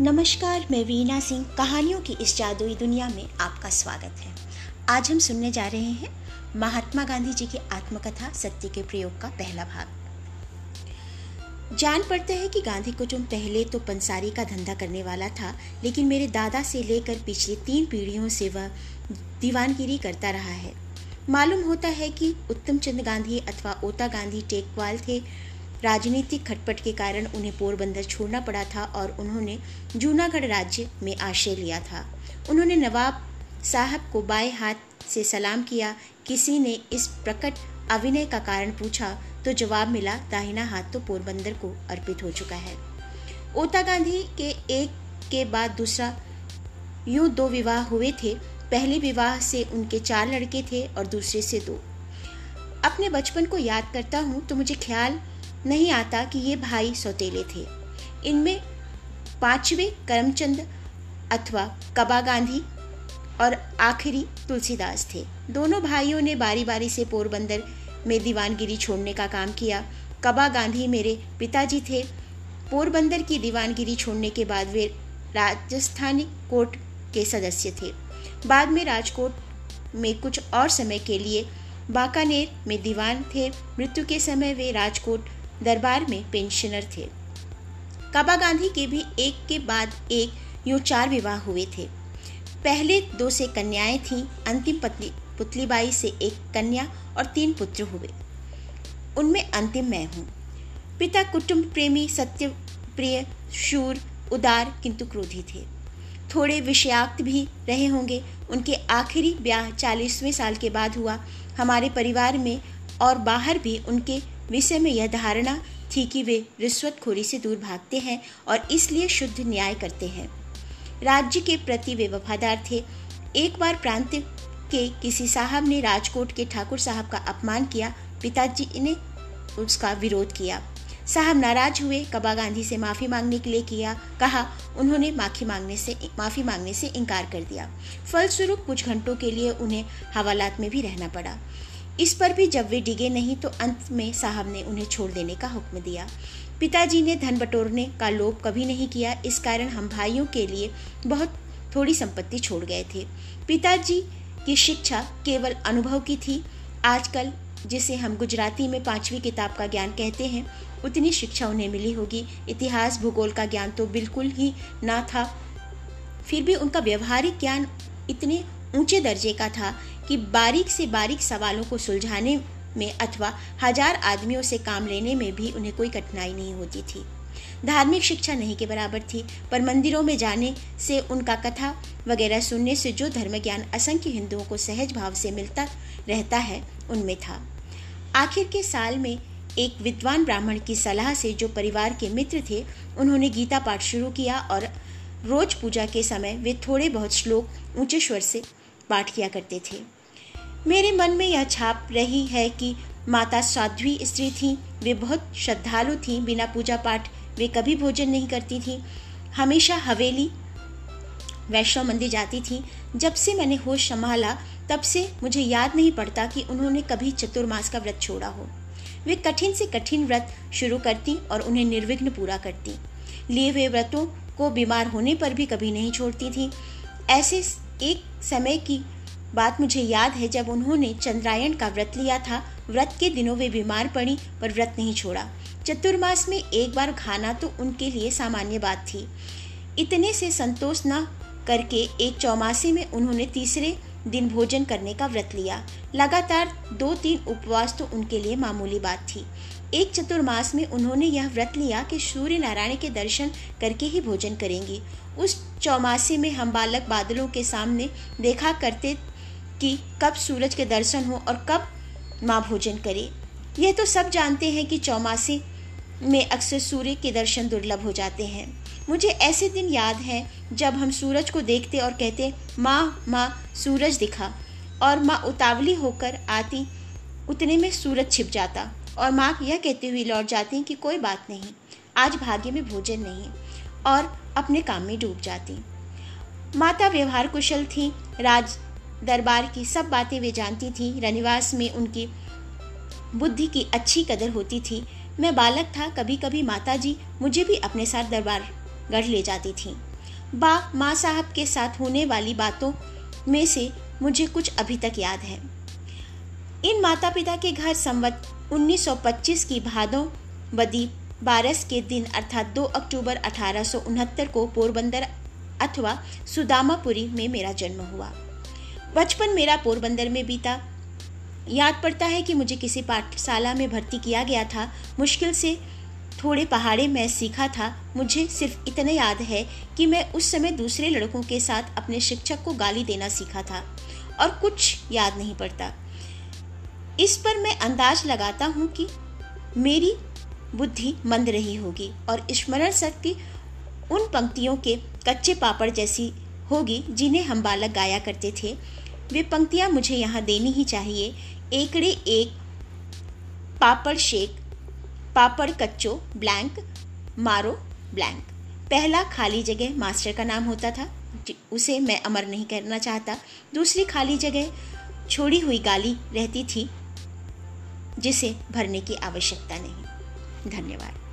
नमस्कार, मैं वीना सिंह। कहानियों की इस जादुई दुनिया में आपका स्वागत है। आज हम सुनने जा रहे हैं महात्मा गांधी जी की आत्मकथा, सत्य के प्रयोग का पहला भाग। जान पड़ता है कि गांधी को जो पहले तो पंसारी का धंधा करने वाला था, लेकिन मेरे दादा से लेकर पिछली तीन पीढ़ियों से वह दीवानगिरी करता रहा है। मालूम होता है कि उत्तम चंद गांधी अथवा ओता गांधी टेकवाल थे राजनीतिक खटपट के कारण उन्हें पोरबंदर छोड़ना पड़ा था और उन्होंने जूनागढ़ राज्य में आश्रय लिया था। उन्होंने नवाब साहब को बाएँ हाथ से सलाम किया। किसी ने इस प्रकट अभिनय का कारण पूछा तो जवाब मिला, दाहिना हाथ तो पोरबंदर को अर्पित हो चुका है। ओता गांधी के एक के बाद दूसरा यूँ दो विवाह हुए थे। पहले विवाह से उनके चार लड़के थे और दूसरे से दो। अपने बचपन को याद करता हूँ तो मुझे ख्याल नहीं आता कि ये भाई सौतेले थे। इनमें पांचवे करमचंद अथवा कबा गांधी और आखिरी तुलसीदास थे। दोनों भाइयों ने बारी बारी से पोरबंदर में दीवानगिरी छोड़ने का काम किया। कबा गांधी मेरे पिताजी थे। पोरबंदर की दीवानगिरी छोड़ने के बाद वे राजस्थानी कोर्ट के सदस्य थे। बाद में राजकोट में कुछ और समय के लिए बाकानेर में दीवान थे। मृत्यु के समय वे राजकोट दरबार में पेंशनर थे। काबा गांधी के भी एक के बाद एक यूँ चार विवाह हुए थे। पहले दो से कन्याएँ थीं, अंतिम पत्नी पुतलीबाई से एक कन्या और तीन पुत्र हुए। उनमें अंतिम मैं हूँ। पिता कुटुंब प्रेमी सत्य प्रिय शूर, उदार, किंतु क्रोधी थे। थोड़े विषयाक्त भी रहे होंगे। उनके आखिरी ब्याह चालीसवें साल के बाद हुआ। हमारे परिवार में और बाहर भी उनके विषय में यह धारणा थी कि वे रिश्वतखोरी से दूर भागते हैं और इसलिए शुद्ध न्याय करते हैं। राज्य के प्रति वे वफादार थे। एक बार प्रांत के किसी साहब ने राजकोट के ठाकुर साहब का अपमान किया, पिताजी ने उसका विरोध किया। साहब नाराज़ हुए, कबा गांधी से माफ़ी मांगने के लिए किया, कहा, उन्होंने माफ़ी मांगने से, माफ़ी मांगने से इनकार कर दिया। फलस्वरूप कुछ घंटों के लिए उन्हें हवालात में भी रहना पड़ा। इस पर भी जब वे डिगे नहीं तो अंत में साहब ने उन्हें छोड़ देने का हुक्म दिया। पिताजी ने धन बटोरने का लोभ कभी नहीं किया। इस कारण हम भाइयों के लिए बहुत थोड़ी संपत्ति छोड़ गए थे। पिताजी की शिक्षा केवल अनुभव की थी। आजकल जिसे हम गुजराती में पांचवी किताब का ज्ञान कहते हैं, उतनी शिक्षा उन्हें मिली होगी। इतिहास, भूगोल का ज्ञान तो बिल्कुल ही ना था। फिर भी उनका व्यवहारिक ज्ञान इतने ऊँचे दर्जे का था कि बारीक से बारीक सवालों को सुलझाने में अथवा हज़ार आदमियों से काम लेने में भी उन्हें कोई कठिनाई नहीं होती थी। धार्मिक शिक्षा नहीं के बराबर थी, पर मंदिरों में जाने से उनका कथा वगैरह सुनने से जो धर्म ज्ञान असंख्य हिंदुओं को सहज भाव से मिलता रहता है, उनमें था। आखिर के साल में एक विद्वान ब्राह्मण की सलाह से जो परिवार के मित्र थे, उन्होंने गीता पाठ शुरू किया और रोज पूजा के समय वे थोड़े बहुत श्लोक ऊँचे स्वर से पाठ किया करते थे। मेरे मन में यह छाप रही है कि माता साध्वी स्त्री थी, वे बहुत श्रद्धालु थीं, बिना पूजा पाठ वे कभी भोजन नहीं करती थीं। हमेशा हवेली, वैष्णव मंदिर जाती थीं। जब से मैंने होश संभाला, तब से मुझे याद नहीं पड़ता कि उन्होंने कभी चतुर्मास का व्रत छोड़ा हो। वे कठिन से कठिन व्रत शुरू करती और उन्हें निर्विघ्न पूरा करती। लिए हुए व्रतों को बीमार होने पर भी कभी नहीं छोड़ती थी। ऐसे एक समय की बात मुझे याद है जब उन्होंने चंद्रायण का व्रत लिया था। व्रत के दिनों वे बीमार पड़ी पर व्रत नहीं छोड़ा। चतुर्मास में एक बार खाना तो उनके लिए सामान्य बात थी। इतने से संतोष न करके एक चौमासी में उन्होंने तीसरे दिन भोजन करने का व्रत लिया। लगातार दो तीन उपवास तो उनके लिए मामूली बात थी। एक चतुर्मास में उन्होंने यह व्रत लिया कि सूर्य नारायण के दर्शन करके ही भोजन करेंगी। उस चौमासी में हम बालक बादलों के सामने देखा करते कि कब सूरज के दर्शन हो और कब माँ भोजन करे। यह तो सब जानते हैं कि चौमासी में अक्सर सूर्य के दर्शन दुर्लभ हो जाते हैं। मुझे ऐसे दिन याद हैं जब हम सूरज को देखते और कहते, माँ माँ, सूरज दिखा। और माँ उतावली होकर आती, उतने में सूरज छिप जाता। और माँ यह कहती हुई लौट जाती कि कोई बात नहीं, आज भाग्य में भोजन नहीं। और अपने काम में डूब जाती। माता व्यवहार कुशल थी, राज दरबार की सब बातें वे जानती थी। रनिवास में उनकी बुद्धि की अच्छी कदर होती थी। मैं बालक था कभी कभी माता जी मुझे भी अपने साथ दरबार गढ़ ले जाती थी। बा, माँ साहब के साथ होने वाली बातों में से मुझे कुछ अभी तक याद है। इन माता पिता के घर संवत 1925 की भादों बदी बारस के दिन अर्थात 2 अक्टूबर अठारह सौ उनहत्तर को पोरबंदर अथवा सुदामापुरी में मेरा जन्म हुआ। बचपन मेरा पोरबंदर में बीता। याद पड़ता है कि मुझे किसी पाठशाला में भर्ती किया गया था। मुश्किल से थोड़े पहाड़े में सीखा था। मुझे सिर्फ़ इतना याद है कि मैं उस समय दूसरे लड़कों के साथ अपने शिक्षक को गाली देना सीखा था और कुछ याद नहीं पड़ता। इस पर मैं अंदाज लगाता हूँ कि मेरी बुद्धि मंद रही होगी और स्मरण शक्ति उन पंक्तियों के कच्चे पापड़ जैसी होगी जिन्हें हम बालक गाया करते थे। वे पंक्तियाँ मुझे यहाँ देनी ही चाहिए। एकड़े एक, पापड़ शेक, पापड़ कच्चो, ब्लैंक, मारो, ब्लैंक। पहला खाली जगह मास्टर का नाम होता था उसे मैं अमर नहीं करना चाहता। दूसरी खाली जगह छोड़ी हुई गाली रहती थी, जिसे भरने की आवश्यकता नहीं। धन्यवाद।